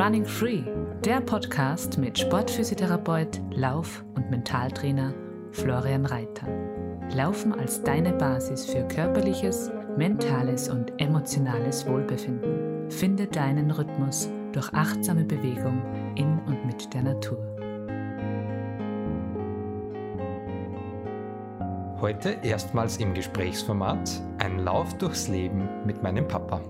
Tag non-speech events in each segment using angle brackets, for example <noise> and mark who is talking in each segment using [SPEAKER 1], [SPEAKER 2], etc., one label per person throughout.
[SPEAKER 1] Running Free, der Podcast mit Sportphysiotherapeut, Lauf- und Mentaltrainer Florian Reiter. Laufen als deine Basis für körperliches, mentales und emotionales Wohlbefinden. Finde deinen Rhythmus durch achtsame Bewegung in und mit der Natur.
[SPEAKER 2] Heute erstmals im Gesprächsformat ein Lauf durchs Leben mit meinem Papa.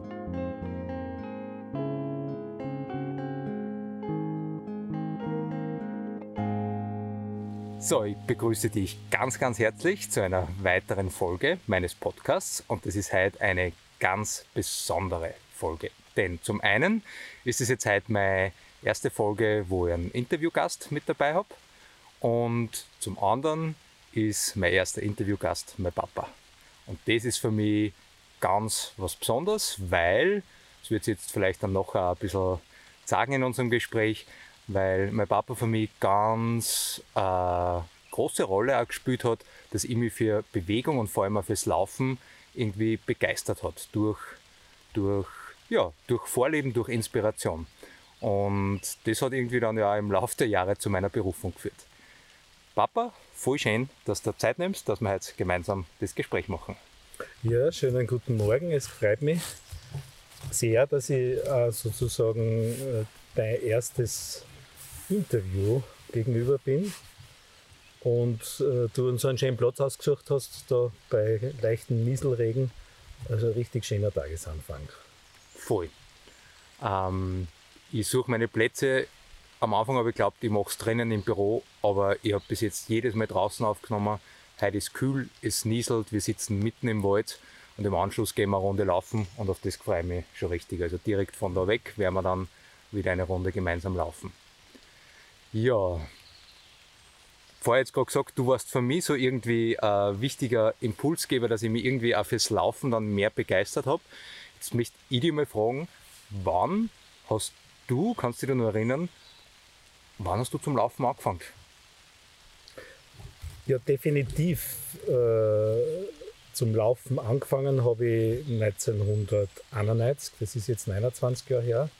[SPEAKER 2] So, ich begrüße dich ganz, ganz herzlich zu einer weiteren Folge meines Podcasts und das ist heute eine ganz besondere Folge. Denn zum einen ist es jetzt heute meine erste Folge, wo ich einen Interviewgast mit dabei habe und zum anderen ist mein erster Interviewgast mein Papa. Und das ist für mich ganz was Besonderes, weil, das wird jetzt vielleicht dann noch ein bisschen sagen in unserem Gespräch, weil mein Papa für mich ganz äh, große Rolle auch gespielt hat, dass ich mich für Bewegung und vor allem auch fürs Laufen irgendwie begeistert hat durch, durch, ja, durch Vorleben, durch Inspiration. Und das hat irgendwie dann ja im Laufe der Jahre zu meiner Berufung geführt. Papa, voll schön, dass du Zeit nimmst, dass wir heute gemeinsam das Gespräch machen.
[SPEAKER 3] Ja, schönen guten Morgen. Es freut mich sehr, dass ich äh, sozusagen äh, dein erstes Interview gegenüber bin und äh, du uns einen schönen Platz ausgesucht hast, da bei leichten Nieselregen. Also ein richtig schöner Tagesanfang.
[SPEAKER 2] Voll. Ähm, ich suche meine Plätze. Am Anfang habe ich geglaubt, ich mache es drinnen im Büro, aber ich habe bis jetzt jedes Mal draußen aufgenommen. Heute ist kühl, es nieselt, wir sitzen mitten im Wald und im Anschluss gehen wir eine Runde laufen und auf das freue ich mich schon richtig. Also direkt von da weg werden wir dann wieder eine Runde gemeinsam laufen. Ja, vorher jetzt gerade gesagt, du warst für mich so irgendwie ein wichtiger Impulsgeber, dass ich mich irgendwie auch fürs Laufen dann mehr begeistert habe. Jetzt möchte ich dich mal fragen, wann hast du, kannst du dich noch erinnern, wann hast du zum Laufen angefangen?
[SPEAKER 3] Ja, definitiv. Äh, zum Laufen angefangen habe ich 1991, das ist jetzt 29 Jahre her.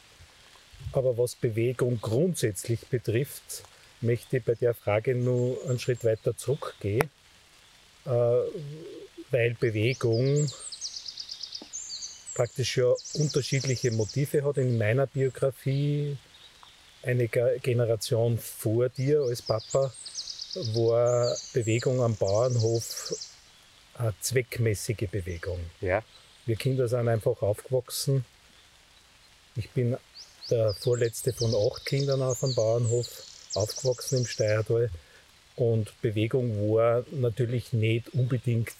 [SPEAKER 3] Aber was Bewegung grundsätzlich betrifft, möchte ich bei der Frage nur einen Schritt weiter zurückgehen, äh, weil Bewegung praktisch ja unterschiedliche Motive hat. In meiner Biografie eine Generation vor dir als Papa war Bewegung am Bauernhof eine zweckmäßige Bewegung.
[SPEAKER 2] Ja.
[SPEAKER 3] Wir Kinder sind einfach aufgewachsen. Ich bin der vorletzte von acht Kindern auf dem Bauernhof, aufgewachsen im Steiertal. Und Bewegung war natürlich nicht unbedingt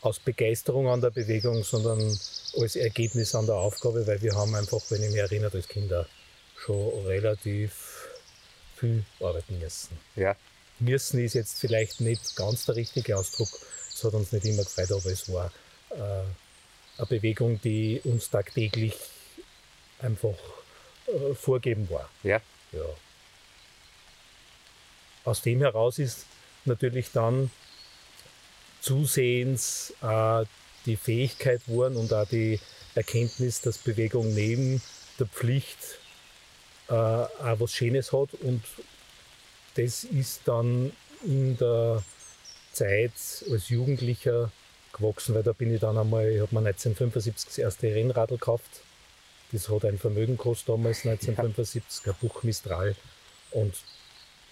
[SPEAKER 3] aus Begeisterung an der Bewegung, sondern als Ergebnis an der Aufgabe, weil wir haben einfach, wenn ich mich erinnere, als Kinder schon relativ viel arbeiten müssen.
[SPEAKER 2] Ja.
[SPEAKER 3] Müssen ist jetzt vielleicht nicht ganz der richtige Ausdruck, es hat uns nicht immer gefreut, aber es war äh, eine Bewegung, die uns tagtäglich einfach äh, vorgeben war.
[SPEAKER 2] Ja.
[SPEAKER 3] ja. Aus dem heraus ist natürlich dann zusehends äh, die Fähigkeit geworden und auch die Erkenntnis, dass Bewegung neben der Pflicht äh, auch was Schönes hat und das ist dann in der Zeit als Jugendlicher gewachsen, weil da bin ich dann einmal, ich habe mir 1975 das erste Rennradl gekauft. Das hat ein Vermögen gekostet damals, 1975, ein Buch Mistral. Und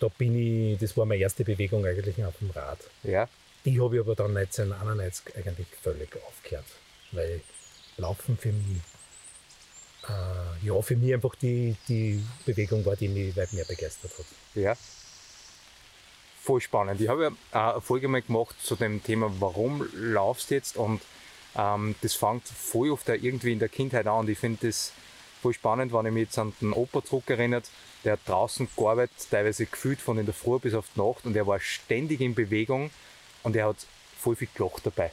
[SPEAKER 3] da bin ich, das war meine erste Bewegung eigentlich auf dem Rad.
[SPEAKER 2] Ja.
[SPEAKER 3] Die habe ich aber dann 1991 eigentlich völlig aufgehört, weil Laufen für mich, äh, ja, für mich einfach die, die Bewegung war, die mich weit mehr begeistert hat.
[SPEAKER 2] Ja. Voll spannend. Ich habe ja eine Folge mal gemacht zu dem Thema, warum laufst du jetzt? Und ähm, das fängt voll oft irgendwie in der Kindheit an. Und ich finde das voll spannend, wenn ich mich jetzt an den Opa zurückerinnert, der hat draußen gearbeitet, teilweise gefühlt von in der Früh bis auf die Nacht und er war ständig in Bewegung und er hat voll viel gelacht dabei.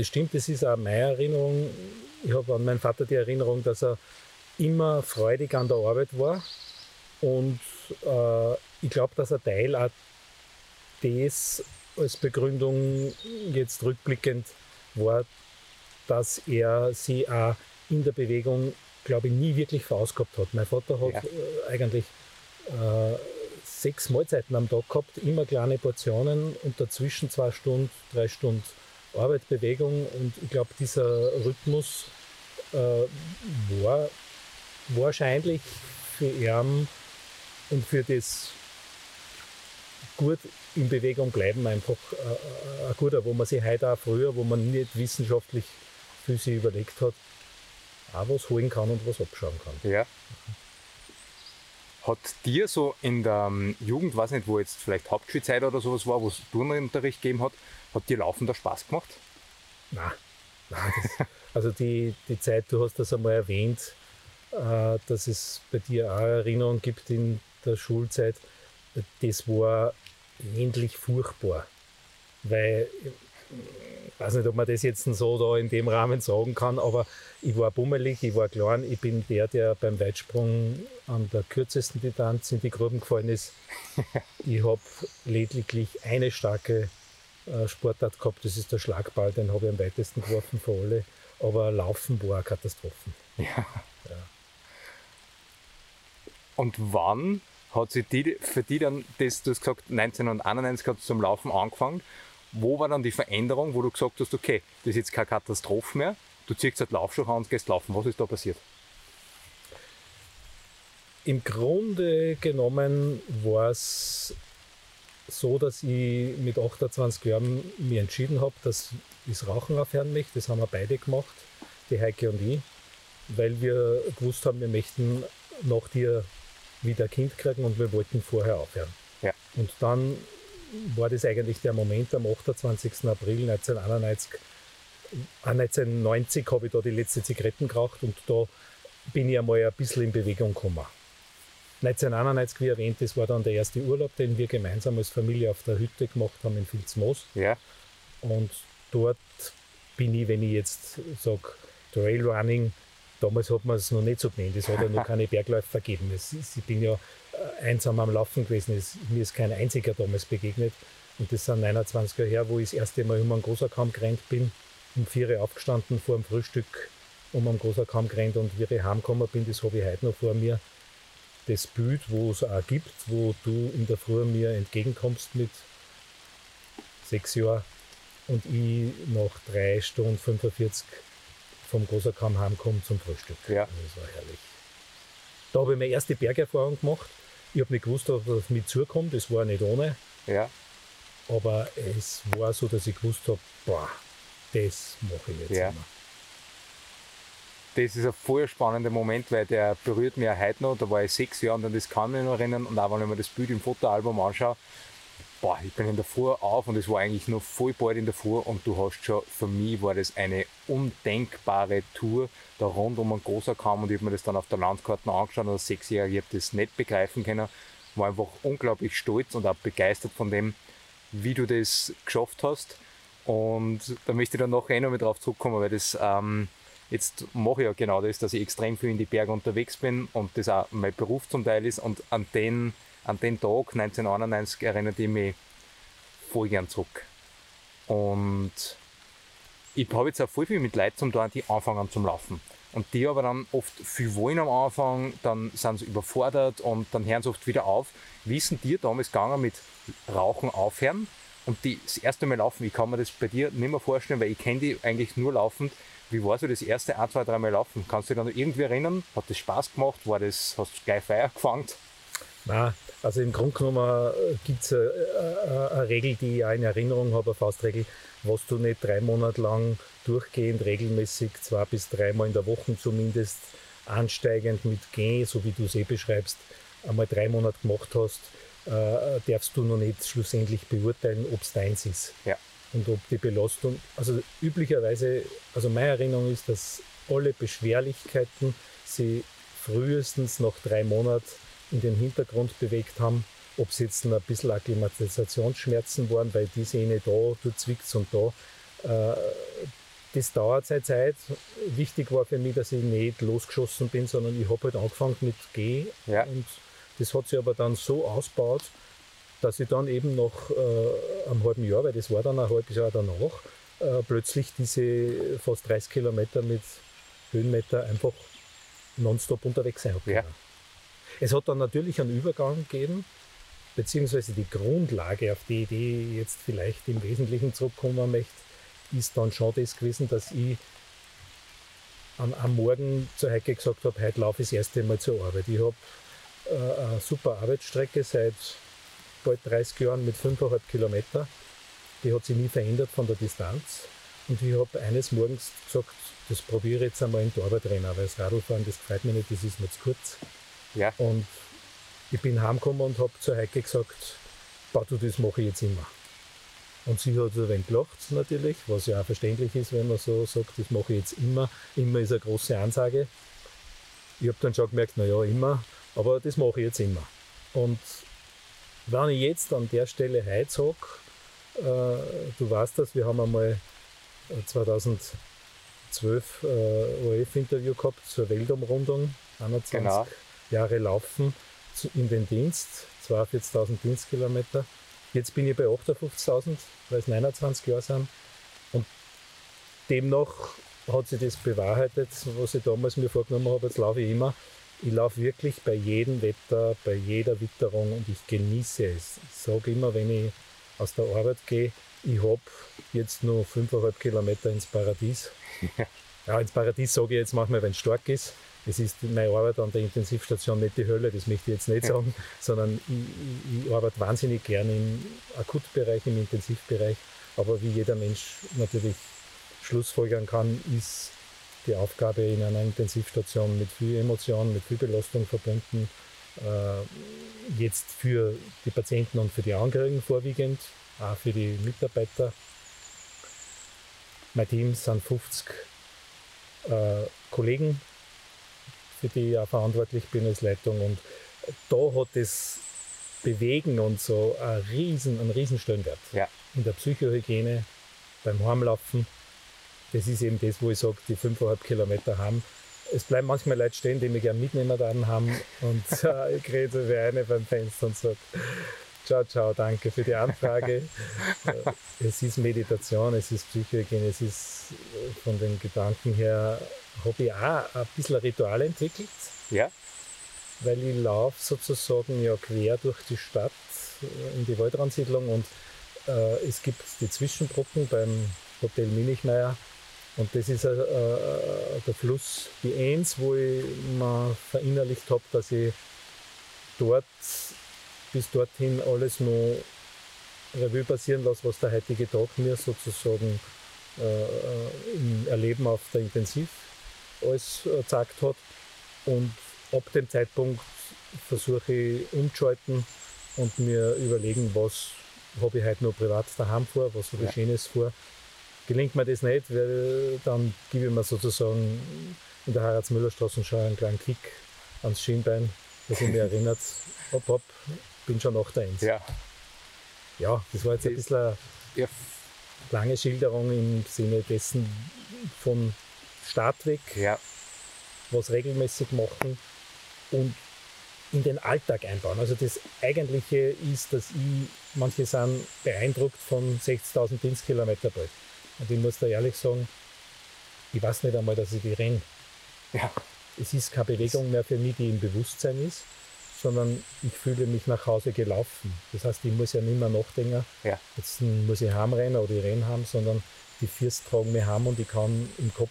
[SPEAKER 3] Das stimmt, das ist auch meine Erinnerung. Ich habe an meinen Vater die Erinnerung, dass er immer freudig an der Arbeit war. Und äh, ich glaube, dass ein Teil auch das als Begründung jetzt rückblickend war, dass er sie auch in der Bewegung, glaube ich, nie wirklich verausgabt hat. Mein Vater hat
[SPEAKER 2] Ja.
[SPEAKER 3] äh, eigentlich äh, sechs Mahlzeiten am Tag gehabt, immer kleine Portionen und dazwischen zwei Stunden, drei Stunden Arbeit, Bewegung und ich glaube, dieser Rhythmus äh, war wahrscheinlich für ihn und für das gut in Bewegung bleiben einfach äh, ein guter, wo man sich heute auch früher, wo man nicht wissenschaftlich für sich überlegt hat, auch was holen kann und was abschauen kann.
[SPEAKER 2] Ja. Hat dir so in der ähm, Jugend, weiß nicht, wo jetzt vielleicht Hauptschulzeit oder sowas war, wo es Turnunterricht gegeben hat, hat dir laufender Spaß gemacht?
[SPEAKER 3] Nein. Nein das, <laughs> also die, die Zeit, du hast das einmal erwähnt, äh, dass es bei dir auch Erinnerungen gibt in der Schulzeit. Das war ähnlich furchtbar. Weil, ich weiß nicht, ob man das jetzt so da in dem Rahmen sagen kann, aber ich war bummelig, ich war klein, ich bin der, der beim Weitsprung an der kürzesten Distanz in die Gruben gefallen ist. <laughs> ich habe lediglich eine starke äh, Sportart gehabt, das ist der Schlagball, den habe ich am weitesten geworfen von alle. Aber Laufen war eine Katastrophe.
[SPEAKER 2] Ja. Und wann hat sich die, für die dann, das, du hast gesagt, 1991 hat es zum Laufen angefangen. Wo war dann die Veränderung, wo du gesagt hast, okay, das ist jetzt keine Katastrophe mehr, du ziehst halt Laufschuhe an und gehst laufen. Was ist da passiert?
[SPEAKER 3] Im Grunde genommen war es so, dass ich mit 28 Jahren mir entschieden habe, dass ich das Rauchen aufhören möchte. Das haben wir beide gemacht, die Heike und ich, weil wir gewusst haben, wir möchten nach dir wieder ein Kind kriegen und wir wollten vorher aufhören.
[SPEAKER 2] Ja.
[SPEAKER 3] Und dann war das eigentlich der Moment am 28. April 1991. Ah, 1990 habe ich da die letzte Zigaretten geraucht und da bin ich einmal ein bisschen in Bewegung gekommen. 1991, wie erwähnt, das war dann der erste Urlaub, den wir gemeinsam als Familie auf der Hütte gemacht haben in Vilsmoos.
[SPEAKER 2] Ja,
[SPEAKER 3] Und dort bin ich, wenn ich jetzt sage, Trailrunning, damals hat man es noch nicht so genannt, es hat ja noch <laughs> keine Bergläufer gegeben. Ich bin ja einsam am Laufen gewesen, es, mir ist kein einziger damals begegnet. Und das sind 29 Jahre her, wo ich das erste Mal um einen Großerkamm gerannt bin, um vier Uhr aufgestanden vor dem Frühstück, um am Großerkamm gerannt und wie ich heimgekommen bin, das habe ich heute noch vor mir. Das Bild, wo es auch gibt, wo du in der Früh mir entgegenkommst mit sechs Jahren und ich nach drei Stunden 45 vom Großerkamm heimkomme zum Frühstück.
[SPEAKER 2] Ja.
[SPEAKER 3] Das war herrlich. Da habe ich meine erste Bergerfahrung gemacht. Ich habe nicht gewusst, was auf mich zukommt. Das war nicht ohne.
[SPEAKER 2] ja,
[SPEAKER 3] Aber es war so, dass ich gewusst habe, boah, das mache ich jetzt
[SPEAKER 2] Ja.
[SPEAKER 3] immer.
[SPEAKER 2] das ist ein voll spannender Moment, weil der berührt mich auch heute noch. Da war ich sechs Jahre und das kann ich mich noch erinnern. Und auch wenn ich mir das Bild im Fotoalbum anschaue, boah, ich bin in der Früh auf und es war eigentlich noch voll bald in der Früh und du hast schon, für mich war das eine undenkbare Tour da rund um einen großer Kamm und ich habe mir das dann auf der Landkarte angeschaut und als Sechsjähriger, ich habe das nicht begreifen können, war einfach unglaublich stolz und auch begeistert von dem, wie du das geschafft hast. Und da möchte ich dann nachher eh noch mal drauf zurückkommen, weil das ähm, jetzt mache ich ja genau das, dass ich extrem viel in die Berge unterwegs bin und das auch mein Beruf zum Teil ist. Und an den, an den Tag 1991 erinnert ich mich voll gern zurück. Und ich habe jetzt auch voll viel mit Leuten zum tun, die anfangen zum Laufen. Und die aber dann oft viel wollen am Anfang, dann sind sie überfordert und dann hören sie oft wieder auf. Wie ist denn dir damals gegangen mit Rauchen aufhören und die, das erste Mal laufen? Ich kann mir das bei dir nicht mehr vorstellen, weil ich kenne die eigentlich nur laufend. Wie war so das erste ein, zwei, dreimal laufen? Kannst du dich dann irgendwie erinnern? Hat das Spaß gemacht? War das, hast du gleich Feier gefangen?
[SPEAKER 3] Nein, also im Grunde genommen gibt es eine, eine, eine Regel, die ich auch in Erinnerung habe, eine Faustregel, was du nicht drei Monate lang durchgehend regelmäßig, zwei bis dreimal in der Woche zumindest, ansteigend mit Gehen, so wie du es eh beschreibst, einmal drei Monate gemacht hast, äh, darfst du noch nicht schlussendlich beurteilen, ob es deins ist.
[SPEAKER 2] Ja.
[SPEAKER 3] Und ob die Belastung, also üblicherweise, also meine Erinnerung ist, dass alle Beschwerlichkeiten sie frühestens nach drei Monaten in den Hintergrund bewegt haben. Ob es jetzt ein bisschen Akklimatisationsschmerzen waren, weil die Sehne da, du zwickst und da. Äh, das dauert seine Zeit. Wichtig war für mich, dass ich nicht losgeschossen bin, sondern ich habe halt angefangen mit G.
[SPEAKER 2] Ja.
[SPEAKER 3] Und das hat sich aber dann so ausgebaut, dass ich dann eben nach äh, einem halben Jahr, weil das war dann ein halbes Jahr danach, äh, plötzlich diese fast 30 Kilometer mit Höhenmeter einfach nonstop unterwegs sein habe.
[SPEAKER 2] Ja.
[SPEAKER 3] Es hat dann natürlich einen Übergang gegeben, beziehungsweise die Grundlage, auf die ich jetzt vielleicht im Wesentlichen zurückkommen möchte, ist dann schon das gewesen, dass ich am, am Morgen zur Heike gesagt habe, heute laufe ich das erste Mal zur Arbeit. Ich habe äh, eine super Arbeitsstrecke seit bald 30 Jahren mit 5,5 Kilometer. Die hat sich nie verändert von der Distanz. Und ich habe eines Morgens gesagt, das probiere ich jetzt einmal in die Arbeit rein, weil das Radlfahren, das gefällt mir nicht, das ist mir zu kurz.
[SPEAKER 2] Ja.
[SPEAKER 3] Und ich bin heimgekommen und habe zur Heike gesagt, bah, du, das mache ich jetzt immer. Und sie hat ein wenig gelacht natürlich, was ja auch verständlich ist, wenn man so sagt, das mache ich jetzt immer. Immer ist eine große Ansage. Ich habe dann schon gemerkt, naja, immer, aber das mache ich jetzt immer. Und wenn ich jetzt an der Stelle heute sage, äh, du weißt das, wir haben einmal 2012 äh, ORF-Interview gehabt zur Weltumrundung, 21
[SPEAKER 2] Genau.
[SPEAKER 3] Jahre Laufen in den Dienst, 42.000 Dienstkilometer. Jetzt bin ich bei 58.000, weil es 29 Jahre sind. Und demnach hat sich das bewahrheitet, was ich damals mir vorgenommen habe. Jetzt laufe ich immer. Ich laufe wirklich bei jedem Wetter, bei jeder Witterung und ich genieße es. Ich sage immer, wenn ich aus der Arbeit gehe, ich habe jetzt nur 5,5 Kilometer ins Paradies. <laughs> Ja, ins Paradies sage ich jetzt manchmal, wenn es stark ist. Es ist meine Arbeit an der Intensivstation nicht die Hölle, das möchte ich jetzt nicht sagen, sondern ich, ich, ich arbeite wahnsinnig gerne im Akutbereich, im Intensivbereich. Aber wie jeder Mensch natürlich schlussfolgern kann, ist die Aufgabe in einer Intensivstation mit viel Emotion, mit viel Belastung verbunden. Äh, jetzt für die Patienten und für die Angehörigen vorwiegend, auch für die Mitarbeiter. Mein Team sind 50 äh, Kollegen, für die ich auch verantwortlich bin als Leitung. Und da hat das Bewegen und so einen riesen, einen riesen Stellenwert.
[SPEAKER 2] Ja.
[SPEAKER 3] In der Psychohygiene, beim Heimlaufen. Das ist eben das, wo ich sage, die 5,5 Kilometer haben. Es bleiben manchmal Leute stehen, die mich gerne mitnehmen dann haben. Und <laughs> äh, ich rede wie eine beim Fenster und sage, ciao, ciao, danke für die Anfrage. <laughs> Es ist Meditation, es ist Psychohygiene, es ist äh, von den Gedanken her, habe ich auch ein bisschen ein Ritual entwickelt,
[SPEAKER 2] Ja.
[SPEAKER 3] weil ich laufe sozusagen ja quer durch die Stadt äh, in die Waldrandsiedlung und äh, es gibt die Zwischenbrücken beim Hotel Minichmeier und das ist äh, äh, der Fluss, die Enns, wo ich mir verinnerlicht habe, dass ich dort bis dorthin alles noch Revue passieren lasse, was der heutige Tag mir sozusagen äh, im Erleben auf der Intensiv alles äh, gezeigt hat. Und ab dem Zeitpunkt versuche ich umzuschalten und mir überlegen, was habe ich heute noch privat daheim vor, was habe ich
[SPEAKER 2] Ja.
[SPEAKER 3] Schönes vor. Gelingt mir das nicht, weil dann gebe ich mir sozusagen in der Haralds-Müller-Straße schon einen kleinen Kick ans Schienbein, dass ich mich <laughs> erinnert, hopp, hopp, bin schon nach der Eins.
[SPEAKER 2] Ja.
[SPEAKER 3] Ja, das war jetzt ein bisschen eine
[SPEAKER 2] ja.
[SPEAKER 3] lange Schilderung im Sinne dessen von Start weg,
[SPEAKER 2] Ja.
[SPEAKER 3] was regelmäßig machen und in den Alltag einbauen. Also das Eigentliche ist, dass ich, manche sind beeindruckt von 60.000 Dienstkilometer bald. Und ich muss da ehrlich sagen, ich weiß nicht einmal, dass ich die renne.
[SPEAKER 2] Ja.
[SPEAKER 3] Es ist keine Bewegung mehr für mich, die im Bewusstsein ist, sondern ich fühle mich nach Hause gelaufen. Das heißt, ich muss ja nicht mehr nachdenken,
[SPEAKER 2] Ja.
[SPEAKER 3] jetzt muss ich heimrennen oder ich renne heim, sondern die Füße tragen mich heim und ich kann im Kopf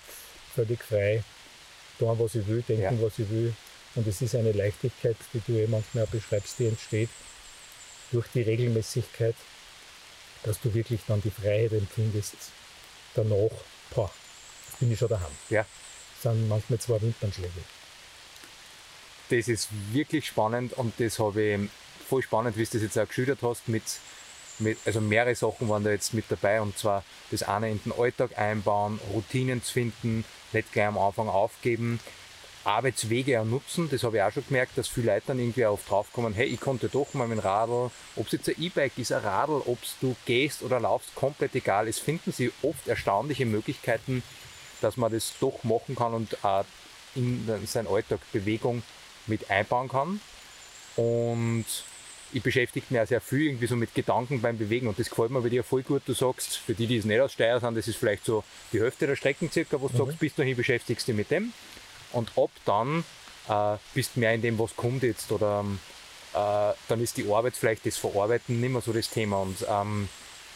[SPEAKER 3] völlig frei tun, was ich will, denken,
[SPEAKER 2] Ja.
[SPEAKER 3] was ich will. Und es ist eine Leichtigkeit, die du eh manchmal beschreibst, die entsteht durch die Regelmäßigkeit, dass du wirklich dann die Freiheit empfindest. Danach, boah, bin ich schon daheim.
[SPEAKER 2] Ja.
[SPEAKER 3] Das sind manchmal zwei Wimpernschläge.
[SPEAKER 2] Das ist wirklich spannend und das habe ich voll spannend, wie du das jetzt auch geschildert hast, mit, mit, also mehrere Sachen waren da jetzt mit dabei und zwar das eine in den Alltag einbauen, Routinen zu finden, nicht gleich am Anfang aufgeben, Arbeitswege auch nutzen, das habe ich auch schon gemerkt, dass viele Leute dann irgendwie auch draufkommen, hey, ich konnte doch mal mit dem Radl, ob es jetzt ein E-Bike ist, ein Radl, ob du gehst oder laufst, komplett egal, es finden sie oft erstaunliche Möglichkeiten, dass man das doch machen kann und auch in seinen Alltag Bewegung mit einbauen kann. Und ich beschäftige mich auch sehr viel irgendwie so mit Gedanken beim Bewegen und das gefällt mir bei dir voll gut. Du sagst, für die, die es nicht aus Steyr sind, das ist vielleicht so die Hälfte der Strecken circa, wo du mhm. sagst, bis dahin beschäftigst du dich mit dem und ab dann äh, bist mehr in dem, was kommt jetzt oder äh, dann ist die Arbeit vielleicht das Verarbeiten nicht mehr so das Thema und ähm,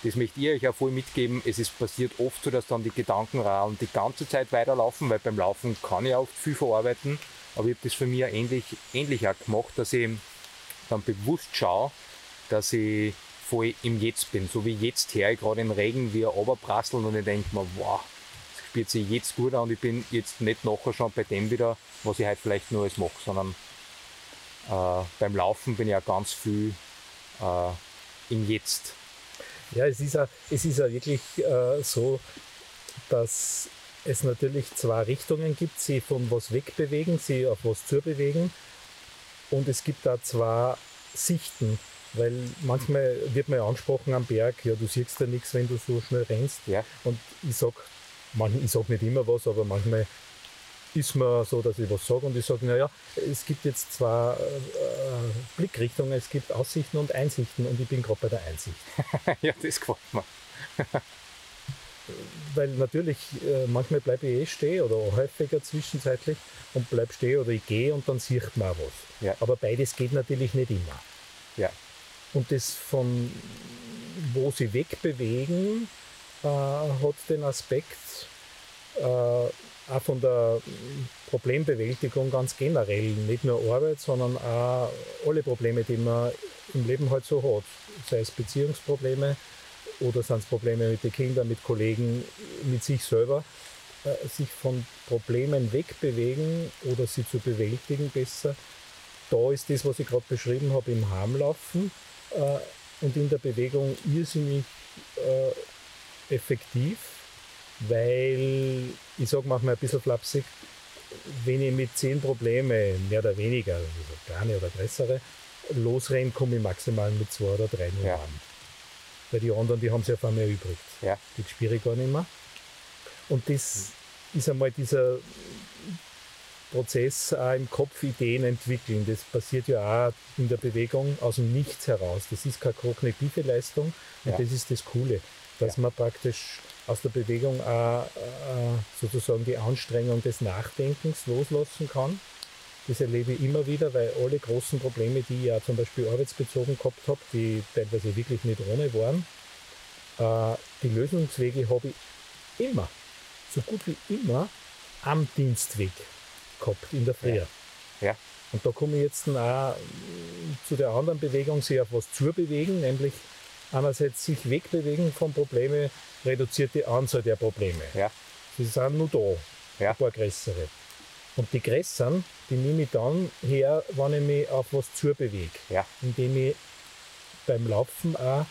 [SPEAKER 2] das möchte ich euch auch voll mitgeben. Es ist passiert oft so, dass dann die Gedankenrahlen die ganze Zeit weiterlaufen, weil beim Laufen kann ich auch viel verarbeiten. Aber ich habe das für mich ähnlich, ähnlich auch gemacht, dass ich dann bewusst schaue, dass ich voll im Jetzt bin. So wie jetzt her, gerade im Regen, wie er runterprasseln und ich denke mir, wow, es spielt sich jetzt gut an und ich bin jetzt nicht nachher schon bei dem wieder, was ich halt vielleicht nur als mache, sondern äh, beim Laufen bin ich auch ganz viel äh, im Jetzt.
[SPEAKER 3] Ja, es ist ja, es ist ja wirklich äh, so, dass es natürlich zwei Richtungen gibt, sie von was wegbewegen, sie auf was zubewegen. Und es gibt da zwei Sichten, weil manchmal wird man ja angesprochen am Berg, ja, du siehst ja nichts, wenn du so schnell rennst.
[SPEAKER 2] Ja.
[SPEAKER 3] Und ich sag, ich sag nicht immer was, aber manchmal ist mir so, dass ich was sage und ich sage, naja, es gibt jetzt zwei äh, Blickrichtungen, es gibt Aussichten und Einsichten und ich bin gerade bei der Einsicht. <laughs>
[SPEAKER 2] ja, das gefällt mir.
[SPEAKER 3] Weil natürlich, äh, manchmal bleibe ich eh stehen oder häufiger zwischenzeitlich und bleibe stehen oder ich gehe und dann sieht man auch was.
[SPEAKER 2] Ja.
[SPEAKER 3] Aber beides geht natürlich nicht immer.
[SPEAKER 2] Ja.
[SPEAKER 3] Und das von wo sie wegbewegen, äh, hat den Aspekt, äh, auch von der Problembewältigung ganz generell, nicht nur Arbeit, sondern auch alle Probleme, die man im Leben halt so hat. Sei es Beziehungsprobleme oder sind es Probleme mit den Kindern, mit Kollegen, mit sich selber, äh, sich von Problemen wegbewegen oder sie zu bewältigen besser. Da ist das, was ich gerade beschrieben habe, im Harmlaufen äh, und in der Bewegung irrsinnig äh, effektiv weil ich sage manchmal ein bisschen flapsig, wenn ich mit zehn Probleme, mehr oder weniger, also kleine oder größere, losrenne, komme ich maximal mit zwei oder drei nur ja. an. Weil die anderen, die haben sich auf einmal erübrigt.
[SPEAKER 2] Ja.
[SPEAKER 3] Das spüre ich gar nicht mehr. Und das mhm. ist einmal dieser Prozess auch im Kopf Ideen entwickeln. Das passiert ja auch in der Bewegung aus dem Nichts heraus. Das ist keine kognitive Leistung und ja. das ist das Coole, dass ja. man praktisch aus der Bewegung auch, äh, sozusagen die Anstrengung des Nachdenkens loslassen kann. Das erlebe ich immer wieder, weil alle großen Probleme, die ich ja zum Beispiel arbeitsbezogen gehabt habe, die teilweise wirklich nicht ohne waren, äh, die Lösungswege habe ich immer, so gut wie immer, am Dienstweg gehabt, in der Früh.
[SPEAKER 2] Ja. ja.
[SPEAKER 3] Und da komme ich jetzt auch zu der anderen Bewegung, sich auf was zu bewegen, nämlich einerseits sich wegbewegen von Problemen, reduziert die Anzahl der Probleme.
[SPEAKER 2] Ja.
[SPEAKER 3] Sie sind nur da,
[SPEAKER 2] ja.
[SPEAKER 3] ein paar größere. Und die größeren, die nehme ich dann her, wenn ich mich auf was zubewege.
[SPEAKER 2] Ja.
[SPEAKER 3] Indem ich beim Laufen auch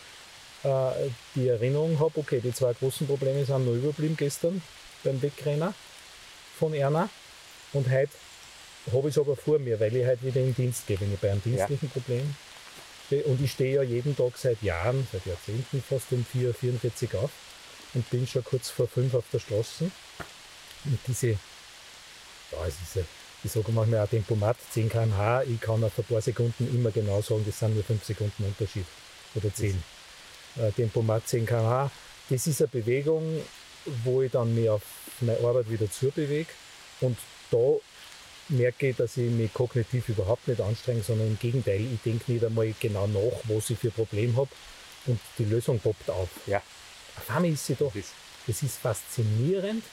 [SPEAKER 3] äh, die Erinnerung habe, okay, die zwei großen Probleme sind noch überblieben gestern beim Wegrennen von Erna. Und heute habe ich es aber vor mir, weil ich heute wieder in Dienst gehe, wenn ich bei einem dienstlichen ja. Problem stehe. Und ich stehe ja jeden Tag seit Jahren, seit Jahrzehnten fast um 4.44 Uhr auf und bin schon kurz vor 5 auf der Straße. Und diese, es ist ja, ich sage manchmal auch Tempomat 10 km/h, ich kann auf ein paar Sekunden immer genau sagen, das sind nur 5 Sekunden Unterschied oder 10. Äh, Tempomat 10 km/h, das ist eine Bewegung, wo ich dann mich auf meine Arbeit wieder zubewege und da merke ich, dass ich mich kognitiv überhaupt nicht anstrenge, sondern im Gegenteil, ich denke nicht einmal genau nach, was ich für ein Problem habe und die Lösung poppt auf.
[SPEAKER 2] Ja.
[SPEAKER 3] Auf einmal ist sie da. Es ist faszinierend,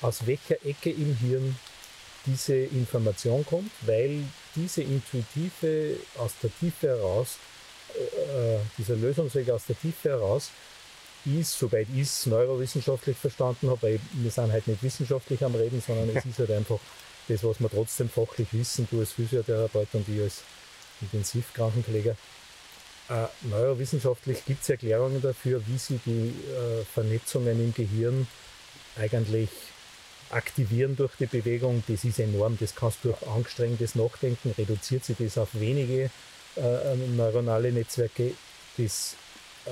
[SPEAKER 3] aus welcher Ecke im Hirn diese Information kommt, weil diese intuitive, aus der Tiefe heraus, äh, äh dieser Lösungsweg aus der Tiefe heraus, ist, soweit ich es neurowissenschaftlich verstanden habe, weil wir sind halt nicht wissenschaftlich am Reden, sondern es <laughs> ist halt einfach das, was wir trotzdem fachlich wissen, du als Physiotherapeut und ich als Intensivkrankenpfleger. Äh, neurowissenschaftlich gibt es Erklärungen dafür, wie sie die äh, Vernetzungen im Gehirn eigentlich aktivieren durch die Bewegung. Das ist enorm. Das kannst du durch angestrengtes Nachdenken, reduziert sich das auf wenige äh, neuronale Netzwerke. Das äh,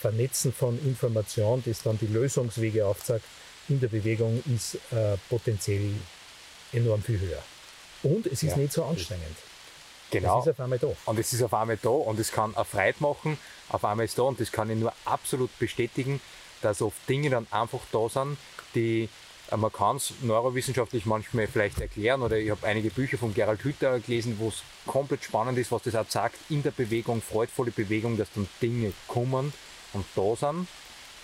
[SPEAKER 3] Vernetzen von Information, das dann die Lösungswege aufzeigt, in der Bewegung ist äh, potenziell enorm viel höher. Und es ist ja. nicht so anstrengend.
[SPEAKER 2] Genau.
[SPEAKER 3] Das ist auf einmal da.
[SPEAKER 2] Und es ist auf einmal da und es kann eine Freude machen, auf einmal ist da und das kann ich nur absolut bestätigen, dass oft Dinge dann einfach da sind, die man kann es neurowissenschaftlich manchmal vielleicht erklären oder ich habe einige Bücher von Gerald Hüther gelesen, wo es komplett spannend ist, was das auch sagt, in der Bewegung, freudvolle Bewegung, dass dann Dinge kommen und da sind,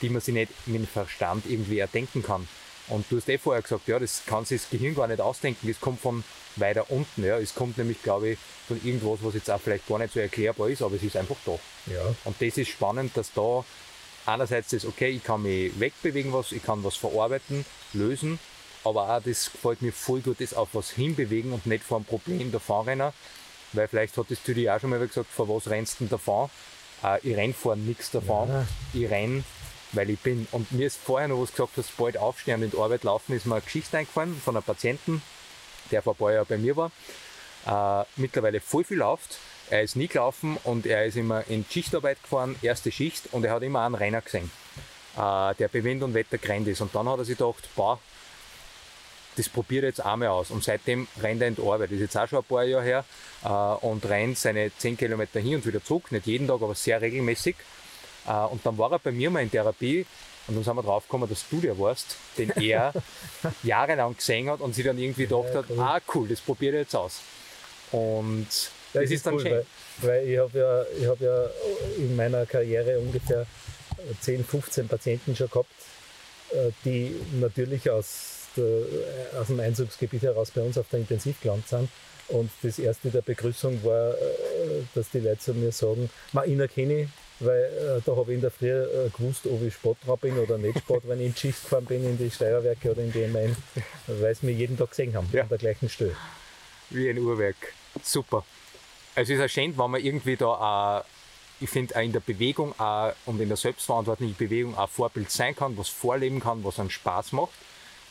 [SPEAKER 2] die man sich nicht mit dem Verstand irgendwie erdenken kann. Und du hast eh vorher gesagt, ja, das kann sich das Gehirn gar nicht ausdenken, das kommt von weiter unten. Ja. Es kommt nämlich, glaube ich, von irgendwas, was jetzt auch vielleicht gar nicht so erklärbar ist, aber es ist einfach da.
[SPEAKER 3] Ja.
[SPEAKER 2] Und das ist spannend, dass da einerseits das, okay, ich kann mich wegbewegen, was, ich kann was verarbeiten, lösen, aber auch das gefällt mir voll gut, das auf was hinbewegen und nicht vor einem Problem davon rennen, weil vielleicht hat das Tüdi auch schon mal gesagt, vor was rennst du denn davon? Äh, ich renn vor nichts davon,
[SPEAKER 3] Ja.
[SPEAKER 2] ich renn, weil ich bin. Und mir ist vorher noch was gesagt, dass bald aufstehen und in die Arbeit laufen, ist mir eine Geschichte eingefallen von einem Patienten, der vor ein paar Jahren bei mir war, äh, mittlerweile voll viel läuft. Er ist nie gelaufen und er ist immer in Schichtarbeit gefahren, erste Schicht, und er hat immer einen Renner gesehen, äh, der bei Wind und Wetter gerannt ist. Und dann hat er sich gedacht, boah, das probiert er jetzt einmal aus. Und seitdem rennt er in die Arbeit. Das ist jetzt auch schon ein paar Jahre her äh, und rennt seine 10 Kilometer hin und wieder zurück. Nicht jeden Tag, aber sehr regelmäßig. Äh, und dann war er bei mir mal in Therapie und dann sind wir draufgekommen, dass du der warst, den er <laughs> jahrelang gesehen hat und sich dann irgendwie gedacht hat,
[SPEAKER 3] cool.
[SPEAKER 2] ah cool, das probiert er jetzt aus. Und das, ist, dann
[SPEAKER 3] cool,
[SPEAKER 2] schön.
[SPEAKER 3] Weil, weil ich habe ja, ich hab ja in meiner Karriere ungefähr 10, 15 Patienten schon gehabt, äh, die natürlich aus, der, aus dem Einzugsgebiet heraus bei uns auf der Intensiv gelandet sind. Und das erste der Begrüßung war, äh, dass die Leute zu mir sagen, ma, ihn erkenne ich, weil äh, da habe ich in der Früh äh, gewusst, ob ich Sport dran bin oder nicht Sport, wenn ich in die Schicht gefahren bin, in die Steierwerke oder in die MN, weil sie mich jeden Tag gesehen haben,
[SPEAKER 2] Ja.
[SPEAKER 3] an der gleichen Stelle.
[SPEAKER 2] Wie ein Uhrwerk. Super. Also es ist ja schön, wenn man irgendwie da auch, ich finde, auch in der Bewegung auch und in der selbstverantwortlichen Bewegung auch Vorbild sein kann, was vorleben kann, was einen Spaß macht.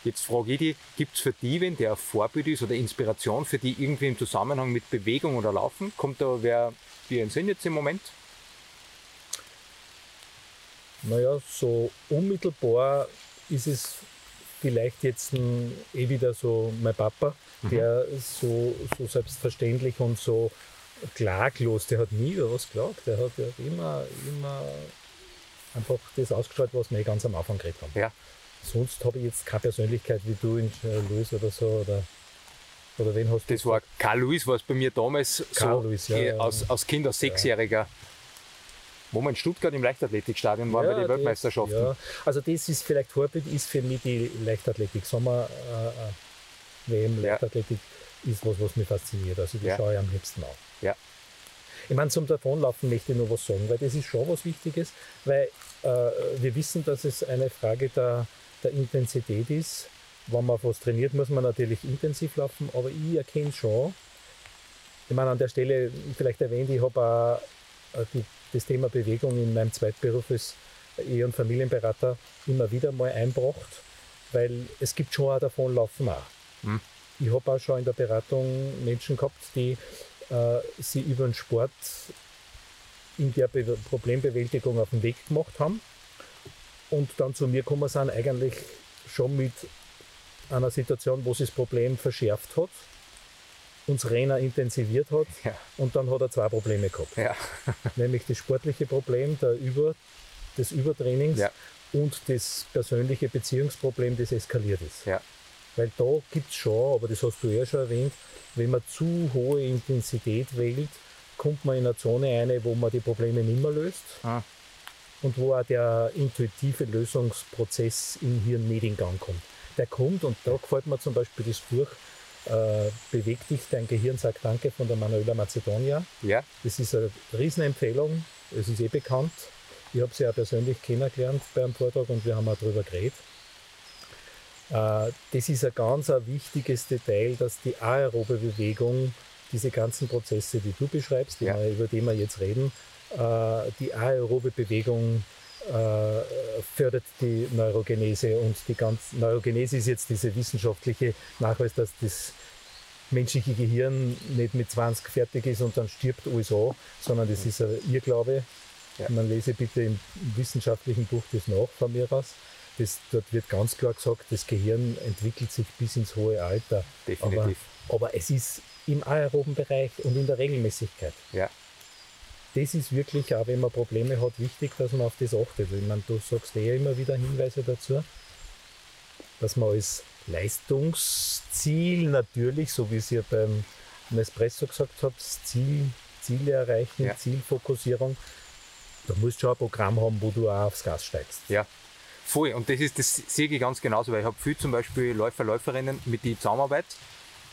[SPEAKER 2] Jetzt frage ich dich, gibt es für die, wenn der ein Vorbild ist oder Inspiration für die irgendwie im Zusammenhang mit Bewegung oder Laufen? Kommt da wer dir in Sinn jetzt im Moment?
[SPEAKER 3] Naja, so unmittelbar ist es vielleicht jetzt eh wieder so mein Papa, der so, so selbstverständlich und so klaglos, der hat nie über was geklagt, der hat ja immer, immer einfach das ausgestrahlt, was wir ganz am Anfang geredet haben.
[SPEAKER 2] Ja.
[SPEAKER 3] Sonst habe ich jetzt keine Persönlichkeit wie du in äh, Luis oder so oder, oder wen hast du?
[SPEAKER 2] Das war Karl Luis, war es bei mir damals
[SPEAKER 3] Karl
[SPEAKER 2] so
[SPEAKER 3] Luis, ja,
[SPEAKER 2] eh,
[SPEAKER 3] ja.
[SPEAKER 2] Als, als Kind, als Sechsjähriger, wo wir in Stuttgart im Leichtathletikstadion waren bei den
[SPEAKER 3] das-
[SPEAKER 2] Weltmeisterschaften.
[SPEAKER 3] Ja, also das ist vielleicht Vorbild, ist für mich die Leichtathletik. Sommer äh, äh, WM
[SPEAKER 2] Ja.
[SPEAKER 3] Ist was, was mich fasziniert. Also die
[SPEAKER 2] Ja.
[SPEAKER 3] schaue ich am liebsten an.
[SPEAKER 2] Ja.
[SPEAKER 3] Ich meine, zum Davonlaufen möchte ich noch was sagen, weil das ist schon was Wichtiges, weil äh, wir wissen, dass es eine Frage der, der Intensität ist. Wenn man was trainiert, muss man natürlich intensiv laufen, aber ich erkenne schon, ich meine, an der Stelle vielleicht erwähnt, ich habe auch äh, die, das Thema Bewegung in meinem Zweitberuf als Ehe- und Familienberater immer wieder mal einbracht, weil es gibt schon auch Davonlaufen auch.
[SPEAKER 2] Hm.
[SPEAKER 3] Ich habe auch schon in der Beratung Menschen gehabt, die äh, sie über den Sport in der Be Problembewältigung auf den Weg gemacht haben und dann zu mir gekommen sind, eigentlich schon mit einer Situation, wo sich das Problem verschärft hat, uns Renner intensiviert hat
[SPEAKER 2] Ja.
[SPEAKER 3] und dann hat er zwei Probleme gehabt.
[SPEAKER 2] Ja. <laughs>
[SPEAKER 3] Nämlich das sportliche Problem der Über, des Übertrainings
[SPEAKER 2] Ja.
[SPEAKER 3] und das persönliche Beziehungsproblem, das eskaliert ist. Weil da gibt es schon, aber das hast du ja schon erwähnt, wenn man zu hohe Intensität wählt, kommt man in eine Zone rein, wo man die Probleme nicht mehr löst
[SPEAKER 2] Ah.
[SPEAKER 3] und wo auch der intuitive Lösungsprozess im Hirn nicht in Gang kommt. Der kommt und da gefällt mir zum Beispiel das Buch äh, Beweg dich, dein Gehirn sagt Danke von der Manuela Macedonia.
[SPEAKER 2] ja.
[SPEAKER 3] Das ist eine Riesenempfehlung, es ist eh bekannt. Ich habe sie ja persönlich kennengelernt beim Vortrag und wir haben auch darüber geredet. Äh, Das ist ein ganz ein wichtiges Detail, dass die aerobe Bewegung, diese ganzen Prozesse, die du beschreibst, die
[SPEAKER 2] Ja.
[SPEAKER 3] wir, über die wir jetzt reden, äh, die aerobe Bewegung äh, fördert die Neurogenese und die ganz Neurogenese ist jetzt dieser wissenschaftliche Nachweis, dass das menschliche Gehirn nicht mit 20 fertig ist und dann stirbt alles an, sondern das ist ein Irrglaube.
[SPEAKER 2] Ja.
[SPEAKER 3] Man lese bitte im wissenschaftlichen Buch das nach von mir aus. Das, dort wird ganz klar gesagt, das Gehirn entwickelt sich bis ins hohe Alter.
[SPEAKER 2] Definitiv.
[SPEAKER 3] Aber, aber es ist im aeroben Bereich und in der Regelmäßigkeit.
[SPEAKER 2] Ja.
[SPEAKER 3] Das ist wirklich auch, wenn man Probleme hat, wichtig, dass man auf das achtet. Ich meine, du sagst eh immer wieder Hinweise dazu, dass man als Leistungsziel natürlich, so wie es ihr beim Nespresso gesagt habt, Ziel, Ziele erreichen,
[SPEAKER 2] Ja.
[SPEAKER 3] Zielfokussierung, da musst du schon ein Programm haben, wo du auch aufs Gas steigst.
[SPEAKER 2] Ja, voll. Und das ist das sehe ich ganz genauso, weil ich habe viel zum Beispiel Läufer, Läuferinnen, mit die Zusammenarbeit,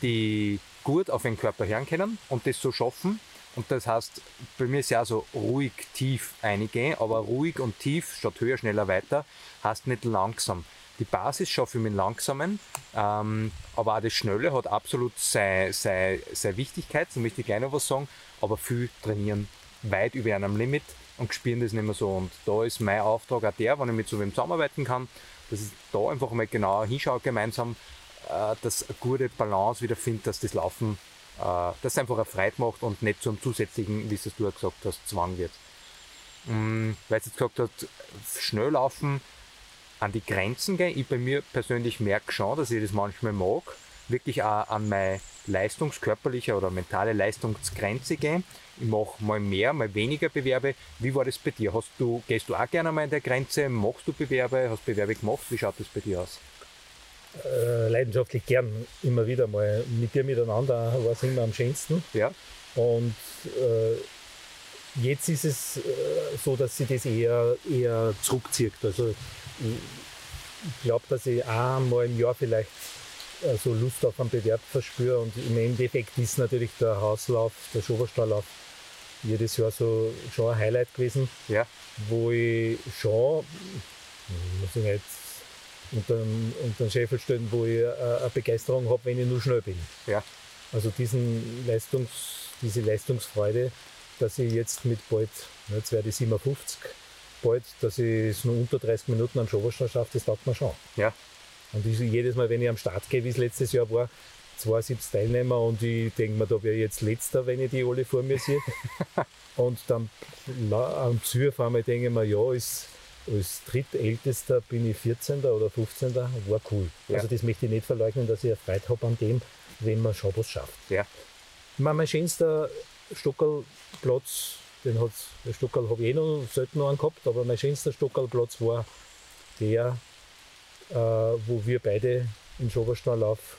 [SPEAKER 2] die gut auf den Körper hören können und das so schaffen. Und das heißt, bei mir ist ja so ruhig, tief eingehen, aber ruhig und tief statt höher, schneller, weiter, heißt nicht langsam. Die Basis schaffe ich mit langsamen, ähm, aber auch das Schnelle hat absolut seine, seine, seine Wichtigkeit, da möchte ich gleich noch was sagen, aber viel trainieren, weit über einem Limit und spüren das nicht mehr so. Und da ist mein Auftrag auch der, wenn ich mit so wem zusammenarbeiten kann, dass ich da einfach mal genauer hinschaue gemeinsam, äh, dass eine gute Balance wieder findet, dass das Laufen, äh, dass es einfach eine Freude macht und nicht zum zusätzlichen, wie es du auch gesagt hast, Zwang wird. Mm, weil es jetzt gesagt hat, schnell laufen, an die Grenzen gehen. Ich bei mir persönlich merke schon, dass ich das manchmal mag, wirklich auch an meine leistungskörperliche oder mentale Leistungsgrenze gehen. Ich mache mal mehr, mal weniger Bewerbe. Wie war das bei dir? Hast du, gehst du auch gerne mal an der Grenze? Machst du Bewerbe? Hast Bewerbe gemacht? Wie schaut das bei dir aus?
[SPEAKER 3] Äh, leidenschaftlich gern immer wieder mal. Mit dir miteinander war es immer am schönsten.
[SPEAKER 2] Ja,
[SPEAKER 3] Und äh, jetzt ist es äh, so, dass sie das eher, eher zurückzieht. Also ich, glaube, dass ich einmal im Jahr vielleicht äh, so Lust auf einen Bewerb verspüre. Und im Endeffekt ist natürlich der Hauslauf, der Schoberstahllauf jedes Jahr so schon ein Highlight gewesen,
[SPEAKER 2] ja,
[SPEAKER 3] wo ich schon, muss ich nicht unter, den Scheffel stellen, wo ich äh, eine Begeisterung habe, wenn ich nur schnell bin.
[SPEAKER 2] ja,
[SPEAKER 3] Also diesen Leistungs, diese Leistungsfreude, dass ich jetzt mit bald, jetzt werde ich 57, bald, dass ich es nur unter 30 Minuten am Schoberstein schaffe, das taugt mir schon.
[SPEAKER 2] ja,
[SPEAKER 3] Und ich, jedes Mal, wenn ich am Start gehe, wie es letztes Jahr war, 72 Teilnehmer und ich denke mir, da wäre ich jetzt letzter, wenn ich die alle vor mir sehe. <laughs> und dann am auf einmal denke ich mir, ja, als, als drittältester bin ich 14. oder 15. war cool.
[SPEAKER 2] Ja.
[SPEAKER 3] Also das möchte ich nicht verleugnen, dass ich Freude habe an dem, wenn man schon was schafft.
[SPEAKER 2] ja,
[SPEAKER 3] meine, mein schönster Stockerlplatz, den den Stockerl habe ich eh noch selten noch gehabt, aber mein schönster Stockerlplatz war der, äh, wo wir beide im Schobersteinlauf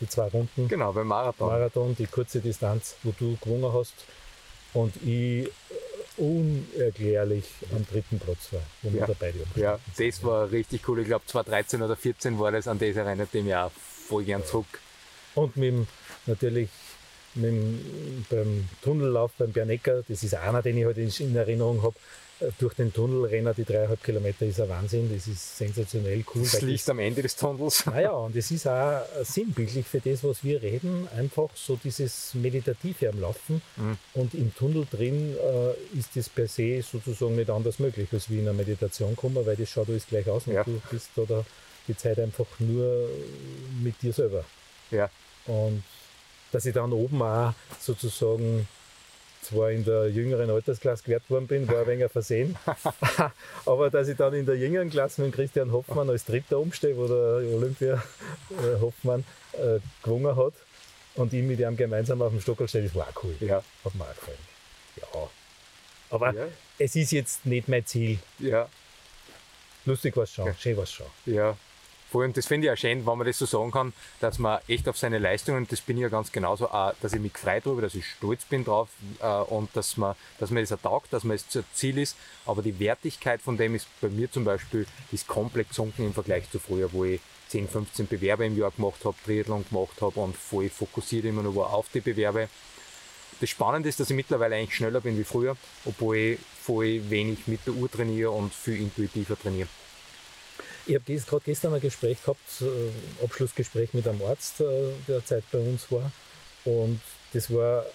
[SPEAKER 3] die zwei Runden
[SPEAKER 2] genau, beim Marathon.
[SPEAKER 3] Marathon, die kurze Distanz, wo du gewonnen hast und ich äh, unerklärlich am dritten Platz war, wo wir
[SPEAKER 2] Ja.
[SPEAKER 3] da beide
[SPEAKER 2] Ja,
[SPEAKER 3] abgestiegen sind.
[SPEAKER 2] das war richtig cool. Ich glaube 2013 oder 2014 war das, an erinnert ich mich auch voll gern zurück.
[SPEAKER 3] Und mit dem, natürlich mit dem, beim Tunnellauf beim Bernecker, das ist einer, den ich halt in, in Erinnerung habe, durch den Tunnel rennen die dreieinhalb Kilometer ist ein Wahnsinn, das ist sensationell cool.
[SPEAKER 2] Das Licht am Ende des Tunnels. <laughs>
[SPEAKER 3] Naja, und es ist auch sinnbildlich für das, was wir reden, einfach so dieses Meditative am Laufen.
[SPEAKER 2] Mhm.
[SPEAKER 3] Und im Tunnel drin äh, ist das per se sozusagen nicht anders möglich, als wie in einer Meditation kommen, weil das schaut alles gleich aus und
[SPEAKER 2] Ja.
[SPEAKER 3] du bist da, da die Zeit einfach nur mit dir selber.
[SPEAKER 2] Ja,
[SPEAKER 3] Und dass ich dann oben auch sozusagen zwar in der jüngeren Altersklasse gewährt worden bin, war ein wenig ein Versehen. <laughs> Aber dass ich dann in der jüngeren Klasse mit Christian Hoffmann als Dritter umstehe, wo der Olympia äh, Hoffmann äh, gewonnen hat und ich mit ihm gemeinsam auf dem Stockerl stehe, das war auch cool.
[SPEAKER 2] ja,
[SPEAKER 3] Hat mir auch gefallen. Ja. Aber
[SPEAKER 2] ja,
[SPEAKER 3] es ist jetzt nicht mein Ziel.
[SPEAKER 2] ja.
[SPEAKER 3] Lustig war es schon, schön war es schon.
[SPEAKER 2] Ja, vor allem, das finde ich auch schön, wenn man das so sagen kann, dass man echt auf seine Leistungen, das bin ich ja ganz genauso, auch, dass ich mich frei darüber, dass ich stolz bin drauf äh, und dass man, dass man das auch taugt, dass man es das Ziel ist. Aber die Wertigkeit von dem ist bei mir zum Beispiel, ist komplett gesunken im Vergleich zu früher, wo ich 10, 15 Bewerbe im Jahr gemacht habe, Triathlon gemacht habe und voll fokussiert immer nur auf die Bewerbe. Das Spannende ist, dass ich mittlerweile eigentlich schneller bin wie früher, obwohl ich voll wenig mit der Uhr trainiere und viel intuitiver trainiere.
[SPEAKER 3] Ich habe gerade gestern ein Gespräch gehabt, äh, Abschlussgespräch mit einem Arzt, äh, der Zeit bei uns war. Und das war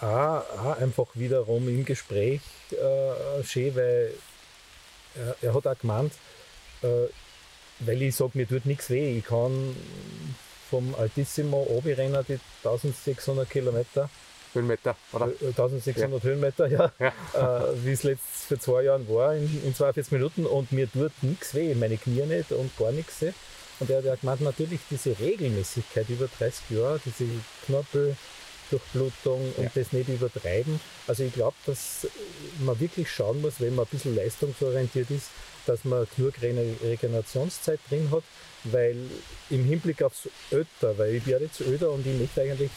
[SPEAKER 3] auch einfach wiederum im Gespräch äh, schön, weil er, er hat auch gemeint, äh, weil ich sage, mir tut nichts weh. Ich kann vom Altissimo runterrennen, die 1600 Kilometer,
[SPEAKER 2] Höhenmeter, oder?
[SPEAKER 3] äh, 1600 Höhenmeter, ja,
[SPEAKER 2] Ja. <laughs>
[SPEAKER 3] äh, wie es letzt vor zwei Jahren war, in, in 42 Minuten und mir tut nichts weh, meine Knie nicht und gar nichts. Und er hat gemeint, natürlich diese Regelmäßigkeit über 30 Jahre, diese Knorpeldurchblutung und
[SPEAKER 2] Ja.
[SPEAKER 3] das nicht übertreiben. Also ich glaube, dass man wirklich schauen muss, wenn man ein bisschen leistungsorientiert ist, dass man genug Re- Regenerationszeit drin hat, weil im Hinblick aufs Öter, weil ich werde jetzt öder und ich möchte eigentlich,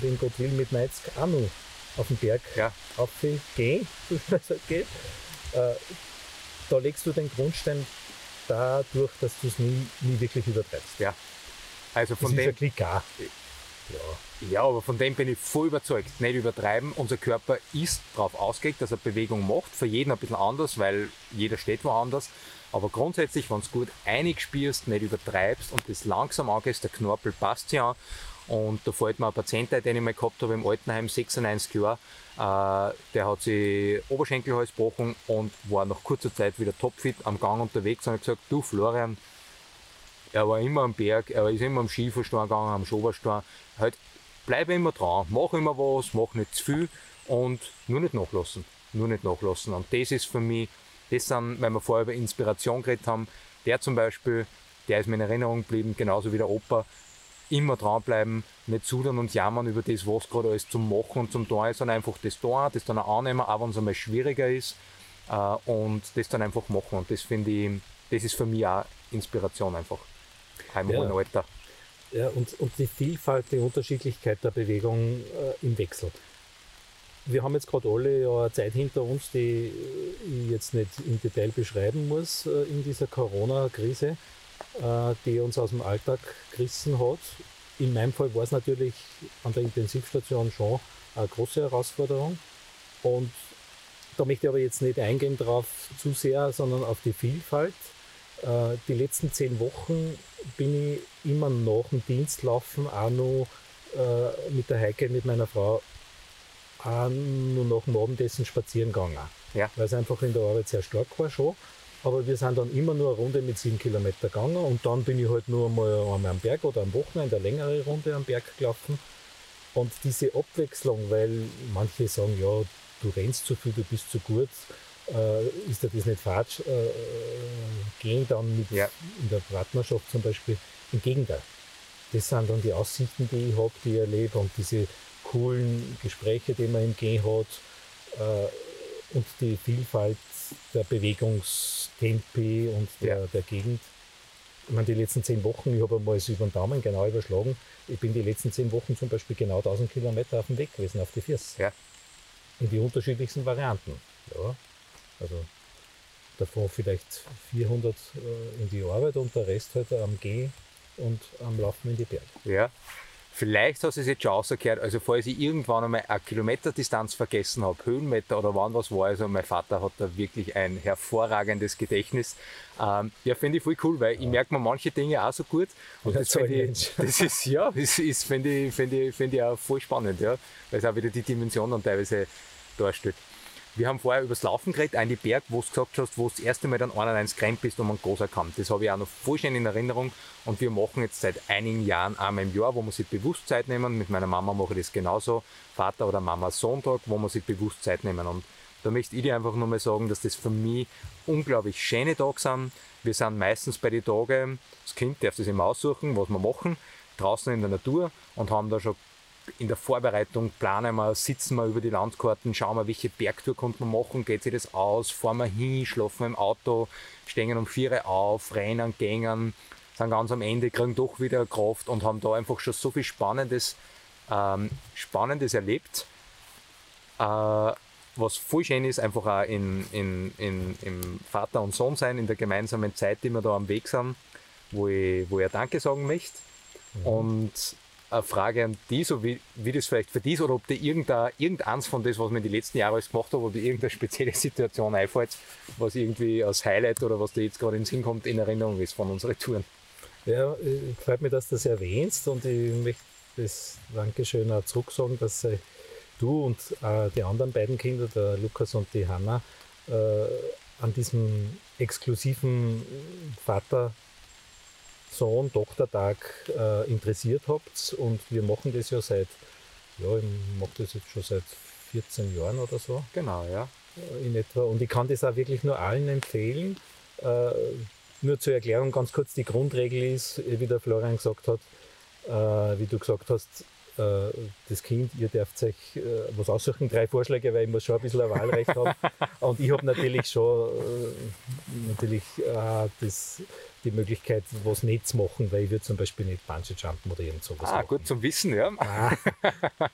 [SPEAKER 3] wenn Gott will, mit 90 auch noch auf den Berg
[SPEAKER 2] Ja.
[SPEAKER 3] aufgehen, so schnell es halt geht. Äh, da legst du den Grundstein dadurch, dass du es nie, nie wirklich übertreibst.
[SPEAKER 2] Ja. Also
[SPEAKER 3] Das
[SPEAKER 2] von
[SPEAKER 3] ist
[SPEAKER 2] dem,
[SPEAKER 3] Klick auch. Ja.
[SPEAKER 2] Ja, aber von dem bin ich voll überzeugt. Nicht übertreiben. Unser Körper ist darauf ausgelegt, dass er Bewegung macht. Für jeden ein bisschen anders, weil jeder steht woanders. Aber grundsätzlich, wenn du gut einigspürst, nicht übertreibst und das langsam angehst, der Knorpel passt ja. Und da fällt mir ein Patient ein, den ich mal gehabt habe im Altenheim, 96 Jahre. Äh, der hat sich Oberschenkelhals gebrochen und war nach kurzer Zeit wieder topfit am Gang unterwegs und hat gesagt, du Florian, er war immer am Berg, er ist immer am Skiverstein gegangen, am Schoberstein. Halt, bleib immer dran, mach immer was, mach nicht zu viel und nur nicht nachlassen. Nur nicht nachlassen. Und das ist für mich, das sind, weil wir vorher über Inspiration geredet haben, der zum Beispiel, der ist mir in Erinnerung geblieben, genauso wie der Opa, immer dranbleiben, nicht zudern und jammern über das, was gerade alles zum Machen und zum Tun ist, sondern einfach das tun, das dann auch annehmen, auch wenn es einmal schwieriger ist äh, und das dann einfach machen. Und das finde ich, das ist für mich auch Inspiration einfach. Heim
[SPEAKER 3] Ja.
[SPEAKER 2] hohen Alter.
[SPEAKER 3] Ja, und, und die Vielfalt, die Unterschiedlichkeit der Bewegung äh, im Wechsel. Wir haben jetzt gerade alle ja eine Zeit hinter uns, die ich jetzt nicht im Detail beschreiben muss äh, in dieser Corona-Krise, äh, die uns aus dem Alltag gerissen hat. In meinem Fall war es natürlich an der Intensivstation schon eine große Herausforderung. Und da möchte ich aber jetzt nicht eingehen drauf zu sehr, sondern auf die Vielfalt. Äh, Die letzten zehn Wochen bin ich immer nach dem Dienstlaufen auch noch äh, mit der Heike, mit meiner Frau, auch nur nach dem Abendessen spazieren gegangen.
[SPEAKER 2] Ja.
[SPEAKER 3] Weil es einfach in der Arbeit sehr stark war schon. Aber wir sind dann immer nur eine Runde mit sieben Kilometer gegangen und dann bin ich halt nur einmal, einmal am Berg oder am Wochenende eine längere Runde am Berg gelaufen. Und diese Abwechslung, weil manche sagen, ja, du rennst zu viel, du bist zu gut, äh, ist dir das nicht falsch, äh, äh, gehen dann mit
[SPEAKER 2] Ja.
[SPEAKER 3] in der Partnerschaft zum Beispiel. Im Gegenteil. Das sind dann die Aussichten, die ich habe, die ich erlebe und diese coolen Gespräche, die man im Gehen hat äh, und die Vielfalt der Bewegungstempi und der,
[SPEAKER 2] Ja.
[SPEAKER 3] der Gegend. Ich meine, die letzten zehn Wochen, ich habe einmal es über den Daumen genau überschlagen, ich bin die letzten zehn Wochen zum Beispiel genau 1000 Kilometer auf dem Weg gewesen, auf die Füße.
[SPEAKER 2] Ja.
[SPEAKER 3] In die unterschiedlichsten Varianten. Ja. Also davon vielleicht 400 äh, in die Arbeit und der Rest halt am Gehen und am Laufen in die Berge.
[SPEAKER 2] Ja. Vielleicht hast du es jetzt schon rausgehört, also falls ich irgendwann einmal eine Kilometerdistanz vergessen habe, Höhenmeter oder wann was war, also mein Vater hat da wirklich ein hervorragendes Gedächtnis. Ähm, ja, finde ich voll cool, weil ich merke mir manche Dinge auch so gut. Und
[SPEAKER 3] Ja,
[SPEAKER 2] das finde ich, <laughs> das ist, ja, das ist, finde ich, finde ich, finde ich auch voll spannend, ja, weil es auch wieder die Dimension dann teilweise darstellt. Wir haben vorher über das Laufen geredet, an die Berg, wo du gesagt hast, wo du das erste Mal dann einer ins Kremp bist und man großer kam. Das habe ich auch noch voll schön in Erinnerung. Und wir machen jetzt seit einigen Jahren einmal im Jahr, wo wir sich bewusst Zeit nehmen. Mit meiner Mama mache ich das genauso. Vater oder Mama Sonntag, wo wir sich bewusst Zeit nehmen. Und da möchte ich dir einfach nur mal sagen, dass das für mich unglaublich schöne Tage sind. Wir sind meistens bei den Tagen, das Kind darf das immer aussuchen, was wir machen, draußen in der Natur und haben da schon in der Vorbereitung planen wir, sitzen wir über die Landkarten, schauen wir, welche Bergtour konnte man machen, geht sich das aus, fahren wir hin, schlafen wir im Auto, stehen um vier Uhr auf, rennen, gängen, sind ganz am Ende, kriegen doch wieder Kraft und haben da einfach schon so viel Spannendes, ähm, Spannendes erlebt. Äh, was voll schön ist, einfach auch in, in, in, im Vater und Sohn sein, in der gemeinsamen Zeit, die wir da am Weg sind, wo ich, wo ich Danke sagen möchte. Und eine Frage an die, so wie, wie das vielleicht für dich ist, oder ob dir irgendein, irgendeins von das, was wir in den letzten Jahren alles gemacht haben, ob dir irgendeine spezielle <laughs> Situation einfällt, was irgendwie als Highlight oder was dir jetzt gerade in den Sinn kommt, in Erinnerung ist von unseren Touren.
[SPEAKER 3] Ja, äh, freut mich, dass du das erwähnst und ich möchte das Dankeschön auch zurücksagen, dass äh, du und äh, die anderen beiden Kinder, der Lukas und die Hanna, äh, an diesem exklusiven Vater Sohn-Tochtertag äh, interessiert habt und wir machen das ja seit, ja, ich mache das jetzt schon seit 14 Jahren oder so
[SPEAKER 2] Genau, ja.
[SPEAKER 3] äh, in etwa. Und ich kann das auch wirklich nur allen empfehlen. Äh, nur zur Erklärung ganz kurz, die Grundregel ist, wie der Florian gesagt hat, äh, wie du gesagt hast, äh, das Kind, ihr dürft euch äh, was aussuchen, drei Vorschläge, weil ich muss schon ein bisschen ein Wahlrecht haben. <laughs> Und ich habe natürlich schon natürlich äh, das, die Möglichkeit, was nicht zu machen, weil ich würde zum Beispiel nicht Bungee Jumpen oder irgend sowas
[SPEAKER 2] Ah,
[SPEAKER 3] machen.
[SPEAKER 2] gut zum Wissen, ja.
[SPEAKER 3] Ah. <laughs>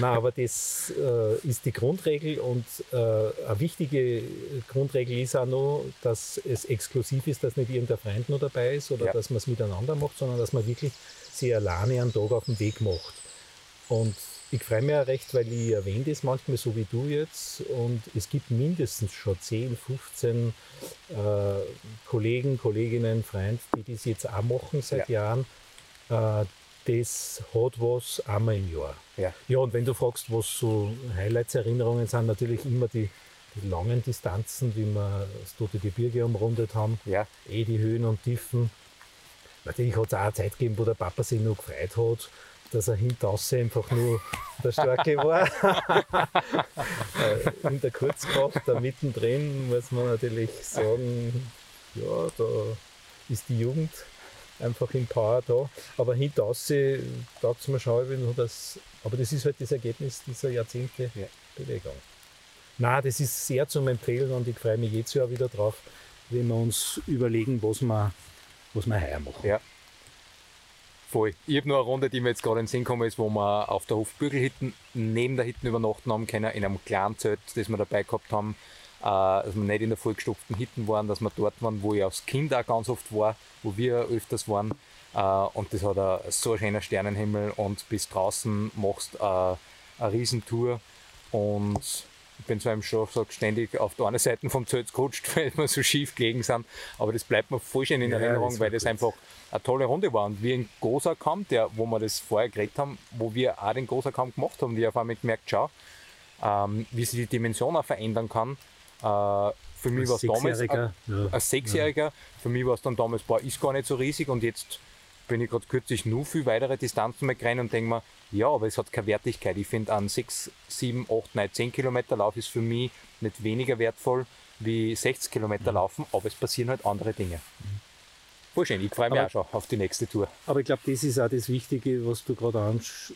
[SPEAKER 3] Nein, aber das äh, ist die Grundregel und äh, eine wichtige Grundregel ist auch noch, dass es exklusiv ist, dass nicht irgendein Freund noch dabei ist oder
[SPEAKER 2] Ja.
[SPEAKER 3] dass man es miteinander macht, sondern dass man wirklich sich alleine einen Tag auf den Weg macht. Und ich freue mich auch recht, weil ich erwähne das manchmal so wie du jetzt und es gibt mindestens schon 10, 15 äh, Kollegen, Kolleginnen, Freunde, die das jetzt auch machen seit Jahren. Äh, das hat was einmal im Jahr.
[SPEAKER 2] Ja.
[SPEAKER 3] Ja, und wenn du fragst, was so Highlights, Erinnerungen sind, natürlich immer die, die langen Distanzen, wie wir das Tote Gebirge umrundet haben,
[SPEAKER 2] Ja,
[SPEAKER 3] eh die Höhen und Tiefen. Natürlich hat es auch eine Zeit gegeben, wo der Papa sich noch gefreut hat, dass er hintaus einfach nur der Starke war. <laughs> Äh, In der Kurzkraft, da mittendrin, muss man natürlich sagen, ja, da ist die Jugend einfach im Power da. Aber hintaus taugt es mir schon, wenn das, aber das ist halt das Ergebnis dieser Jahrzehnte
[SPEAKER 2] Ja.
[SPEAKER 3] Bewegung. Na, das ist sehr zum Empfehlen und ich freue mich jedes Jahr wieder drauf, wenn wir uns überlegen, was wir, was wir heuer machen.
[SPEAKER 2] ja. Voll. Ich habe nur eine Runde, die mir jetzt gerade in den Sinn gekommen ist, wo wir auf der Hofbügelhütten neben der Hütten übernachten haben können, in einem kleinen Zelt, das wir dabei gehabt haben, äh, dass wir nicht in der vollgestopften Hütten waren, dass wir dort waren, wo ich als Kind auch ganz oft war, wo wir öfters waren. Äh, und das hat ein, so ein schöner Sternenhimmel und bis draußen machst äh, eine Riesentour und ich bin zwar im Schlafsack ständig auf der einen Seite vom Zelt gerutscht, <laughs> weil wir so schief gelegen sind, aber das bleibt mir voll schön in
[SPEAKER 3] Ja,
[SPEAKER 2] Erinnerung,
[SPEAKER 3] das
[SPEAKER 2] weil das
[SPEAKER 3] gut.
[SPEAKER 2] einfach eine tolle Runde war. Und wie in Gosakam, der, wo wir das vorher geredet haben, wo wir auch den Gosakam gemacht haben, die auf einmal gemerkt, schau, ähm, wie sich die Dimension auch verändern kann. Äh, für mich war es damals
[SPEAKER 3] Sechsjähriger, ja.
[SPEAKER 2] als Sechsjähriger, für mich war es dann damals, boah, ist gar nicht so riesig und jetzt bin ich gerade kürzlich nur viel weitere Distanzen mehr gerannt und denke mir, ja, aber es hat keine Wertigkeit. Ich finde, ein 6, 7, 8, 9, 10 Kilometer Lauf ist für mich nicht weniger wertvoll wie 60 Kilometer Laufen, aber es passieren halt andere Dinge. Voll schön, ich freue mich
[SPEAKER 3] Aber-
[SPEAKER 2] auch schon auf die nächste Tour.
[SPEAKER 3] Aber ich glaube, das ist auch das Wichtige, was du gerade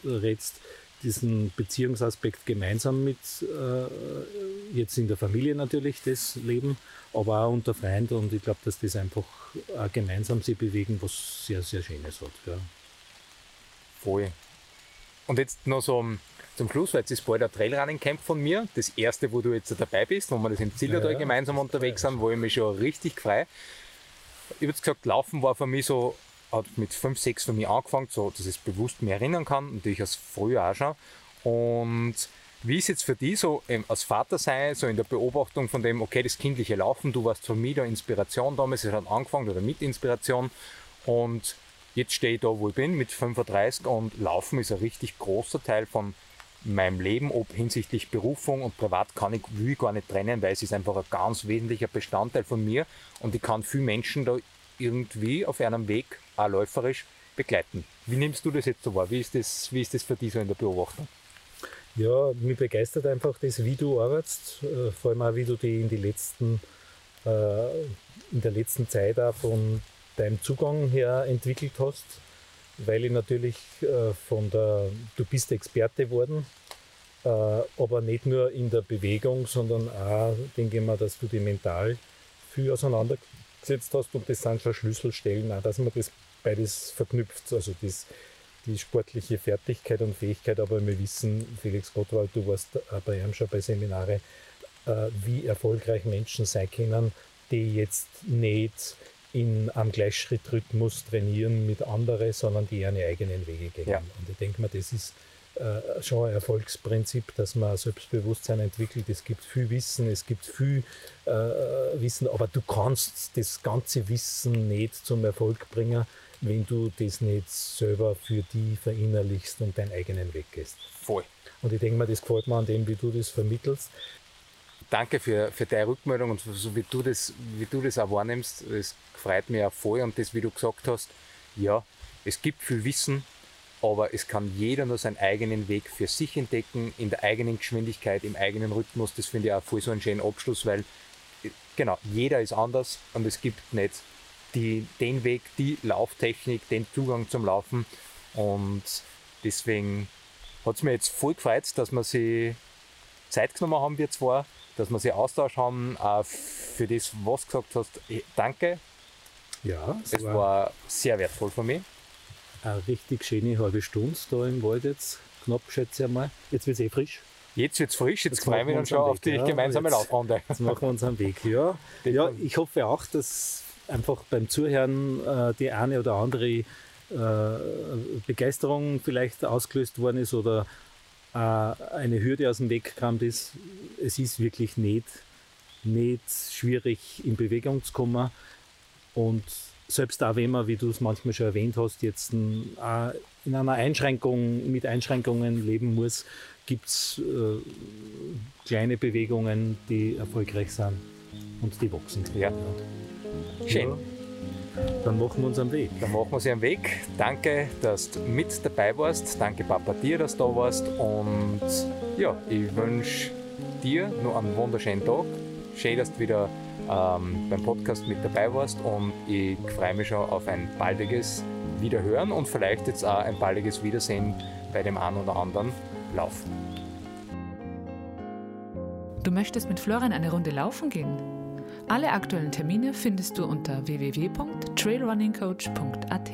[SPEAKER 3] anrätst, diesen Beziehungsaspekt gemeinsam mit, äh, jetzt in der Familie natürlich, das Leben, aber auch unter Freunden. Und ich glaube, dass das einfach auch gemeinsam sich bewegen, was sehr, sehr Schönes hat. Ja.
[SPEAKER 2] Voll. Und jetzt noch so um, zum Schluss, weil jetzt ist bald ein Trailrunning-Camp von mir. Das erste, wo du jetzt dabei bist, wo wir das im Zillertal
[SPEAKER 3] Ja,
[SPEAKER 2] gemeinsam unterwegs sind, wo ich mich schon richtig freue. Ich habe jetzt gesagt, Laufen war für mich so, hat mit 5, 6 für mich angefangen, so, dass ich es bewusst mehr erinnern kann, natürlich als früher auch schon. Und wie ist jetzt für dich so ähm, als Vater sein, so in der Beobachtung von dem, okay, das kindliche Laufen, du warst für mich da Inspiration damals, es hat angefangen oder mit Inspiration und jetzt stehe ich da, wo ich bin, mit 35 und Laufen ist ein richtig großer Teil von meinem Leben, ob hinsichtlich Berufung und privat kann ich, will ich gar nicht trennen, weil es ist einfach ein ganz wesentlicher Bestandteil von mir und ich kann viele Menschen da irgendwie auf einem Weg, auch läuferisch, begleiten. Wie nimmst du das jetzt so wahr? Wie ist das, wie ist das für dich so in der Beobachtung?
[SPEAKER 3] Ja, mich begeistert einfach das, wie du arbeitest, äh, vor allem auch, wie du die in die letzten, äh, in der letzten Zeit auch von deinem Zugang her entwickelt hast, weil ich natürlich äh, von der, du bist Experte geworden, aber nicht nur in der Bewegung, sondern auch, denke ich mal, dass du dich mental viel auseinandergesetzt hast und das sind schon Schlüsselstellen, auch dass man das beides verknüpft, also das die sportliche Fertigkeit und Fähigkeit, aber wir wissen, Felix Gottwald, du warst äh, bei ihm schon bei Seminare, äh, wie erfolgreich Menschen sein können, die jetzt nicht in einem Gleichschrittrhythmus trainieren mit anderen, sondern die ihre eigenen Wege gehen.
[SPEAKER 2] Ja.
[SPEAKER 3] Und ich denke mal, das ist äh, schon ein Erfolgsprinzip, dass man Selbstbewusstsein entwickelt. Es gibt viel Wissen, es gibt viel äh, Wissen, aber du kannst das ganze Wissen nicht zum Erfolg bringen, wenn du das nicht selber für die verinnerlichst und deinen eigenen Weg gehst.
[SPEAKER 2] Voll.
[SPEAKER 3] Und ich denke mal, das gefällt mir an dem, wie du das vermittelst.
[SPEAKER 2] Danke für, für deine Rückmeldung und so wie du das, wie du das auch wahrnimmst. Es freut mich auch voll und das, wie du gesagt hast, ja, es gibt viel Wissen, aber es kann jeder nur seinen eigenen Weg für sich entdecken, in der eigenen Geschwindigkeit, im eigenen Rhythmus. Das finde ich auch voll so einen schönen Abschluss, weil äh, genau, jeder ist anders und es gibt nicht die, den Weg, die Lauftechnik, den Zugang zum Laufen. Und deswegen hat es mir jetzt voll gefreut, dass wir sie Zeit genommen haben, wir zwei, dass wir sie Austausch haben. Auch für das, was du gesagt hast, danke.
[SPEAKER 3] Ja,
[SPEAKER 2] es, war, war, sehr wertvoll für mich.
[SPEAKER 3] Eine richtig schöne halbe Stunde da im Wald jetzt, knapp schätze ich einmal. Jetzt wird es eh frisch.
[SPEAKER 2] Jetzt wird es frisch, jetzt, jetzt freue ich mich dann schon auf die ja, gemeinsame jetzt, Laufrunde. <laughs>
[SPEAKER 3] Jetzt machen wir uns am Weg, ja. <laughs> ja, ich hoffe auch, dass einfach beim Zuhören äh, die eine oder andere äh, Begeisterung vielleicht ausgelöst worden ist oder äh, eine Hürde aus dem Weg kam. Das, es ist wirklich nicht, nicht schwierig, in Bewegung zu kommen. Und selbst auch wenn man, wie du es manchmal schon erwähnt hast, jetzt ein, in einer Einschränkung, mit Einschränkungen leben muss, gibt es äh, kleine Bewegungen, die erfolgreich sind und die wachsen.
[SPEAKER 2] Ja. Schön.
[SPEAKER 3] Dann machen wir uns am Weg.
[SPEAKER 2] Dann machen wir uns am Weg. Danke, dass du mit dabei warst. Danke, Papa, dir, dass du da warst. Und ja, ich wünsche dir noch einen wunderschönen Tag. Schön, dass du wieder ähm, beim Podcast mit dabei warst. Und ich freue mich schon auf ein baldiges Wiederhören und vielleicht jetzt auch ein baldiges Wiedersehen bei dem einen oder anderen Lauf.
[SPEAKER 1] Du möchtest mit Florian eine Runde laufen gehen? Alle aktuellen Termine findest du unter www.trailrunningcoach.at.